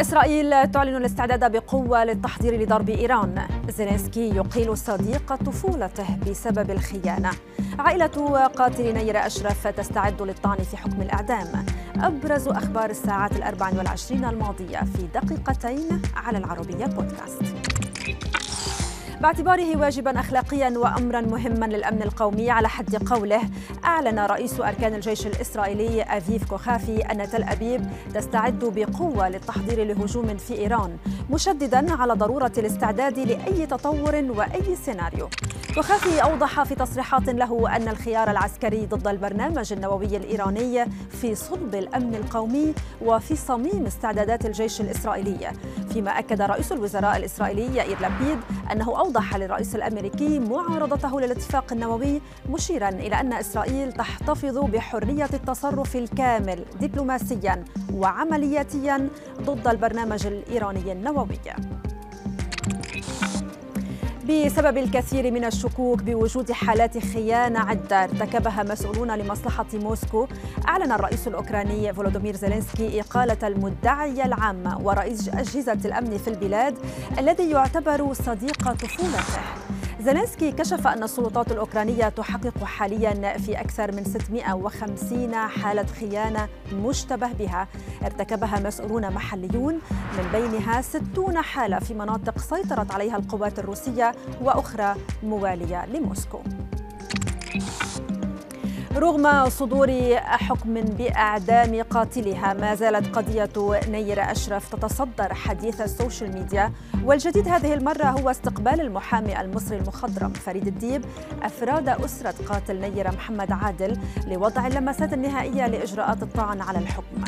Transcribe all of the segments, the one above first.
إسرائيل تعلن الاستعداد بقوة للتحضير لضرب إيران. زيلينسكي يقيل صديق طفولته بسبب الخيانة. عائلة قاتل نير أشرف تستعد للطعن في حكم الإعدام. أبرز أخبار الساعات الأربع والعشرين الماضية في دقيقتين على العربية بودكاست. باعتباره واجبا اخلاقيا وامرا مهما للأمن القومي. على حد قوله أعلن رئيس أركان الجيش الإسرائيلي أفيف كوخافي أن تل أبيب تستعد بقوة للتحضير لهجوم في إيران مشددا على ضرورة الاستعداد لأي تطور وأي سيناريو. كوخافي أوضح في تصريحات له أن الخيار العسكري ضد البرنامج النووي الإيراني في صلب الأمن القومي وفي صميم استعدادات الجيش الإسرائيلي. فيما أكد رئيس الوزراء الإسرائيلي يائير لبيد أنه أوضح للرئيس الأمريكي معارضته للاتفاق النووي مشيرا إلى أن إسرائيل تحتفظ بحرية التصرف الكامل دبلوماسيا وعملياتيا ضد البرنامج الإيراني النووي. بسبب الكثير من الشكوك بوجود حالات خيانة عدة ارتكبها مسؤولون لمصلحة موسكو. أعلن الرئيس الأوكراني فولودومير زيلينسكي إقالة المدعي العام ورئيس أجهزة الأمن في البلاد الذي يعتبر صديق طفولته. زيلينسكي كشف أن السلطات الأوكرانية تحقق حاليا في أكثر من 650 حالة خيانة مشتبه بها. ارتكبها مسؤولون محليون من بينها 60 حالة في مناطق سيطرت عليها القوات الروسية وأخرى موالية لموسكو. رغم صدور حكم بإعدام قاتلها ما زالت قضية نير أشرف تتصدر حديث السوشيال ميديا. والجديد هذه المرة هو استقبال المحامي المصري المخضرم فريد الديب أفراد أسرة قاتل نير محمد عادل لوضع اللمسات النهائية لإجراءات الطعن على الحكم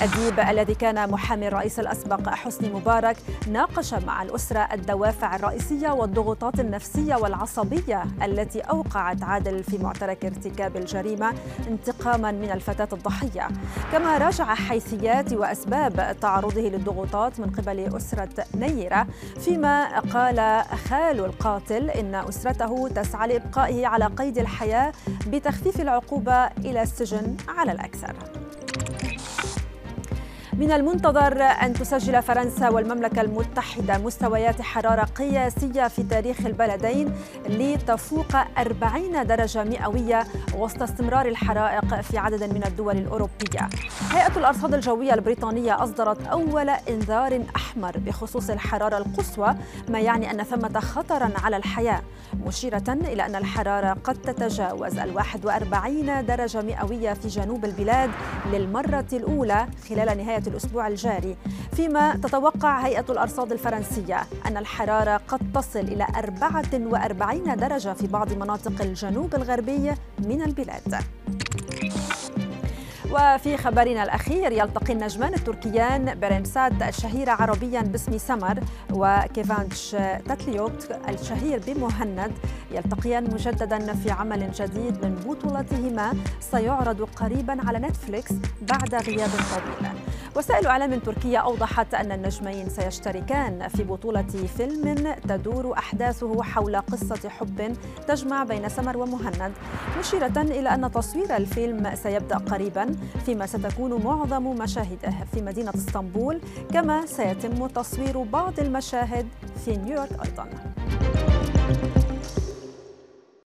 أديب الذي كان محامي الرئيس الأسبق حسني مبارك ناقش مع الأسرة الدوافع الرئيسية والضغوطات النفسية والعصبية التي أوقعت عادل في معترك ارتكاب الجريمة انتقاما من الفتاة الضحية. كما راجع حيثيات وأسباب تعرضه للضغوطات من قبل أسرة نيرة فيما قال خال القاتل إن أسرته تسعى لإبقائه على قيد الحياة بتخفيف العقوبة إلى السجن على الأكثر. من المنتظر أن تسجل فرنسا والمملكة المتحدة مستويات حرارة قياسية في تاريخ البلدين لتفوق 40 درجة مئوية وسط استمرار الحرائق في عدد من الدول الأوروبية. هيئة الأرصاد الجوية البريطانية أصدرت أول إنذار أحمر بخصوص الحرارة القصوى ما يعني أن ثمة خطرا على الحياة مشيرة إلى أن الحرارة قد تتجاوز ال 41 درجة مئوية في جنوب البلاد للمرة الأولى خلال نهاية الأسبوع الجاري فيما تتوقع هيئة الأرصاد الفرنسية أن الحرارة قد تصل إلى 44 درجة في بعض مناطق الجنوب الغربي من البلاد. وفي خبرنا الأخير يلتقي النجمان التركيان برنسات الشهيرة عربيا باسم سمر وكيفانش تاتليوت الشهير بمهند. يلتقيان مجددا في عمل جديد من بطولتهما. سيعرض قريبا على نتفليكس بعد غياب طويل. وسائل إعلام تركية أوضحت أن النجمين سيشتركان في بطولة فيلم تدور أحداثه حول قصة حب تجمع بين سمر ومهند مشيرة إلى أن تصوير الفيلم سيبدأ قريبا فيما ستكون معظم مشاهده في مدينة إسطنبول كما سيتم تصوير بعض المشاهد في نيويورك أيضاً.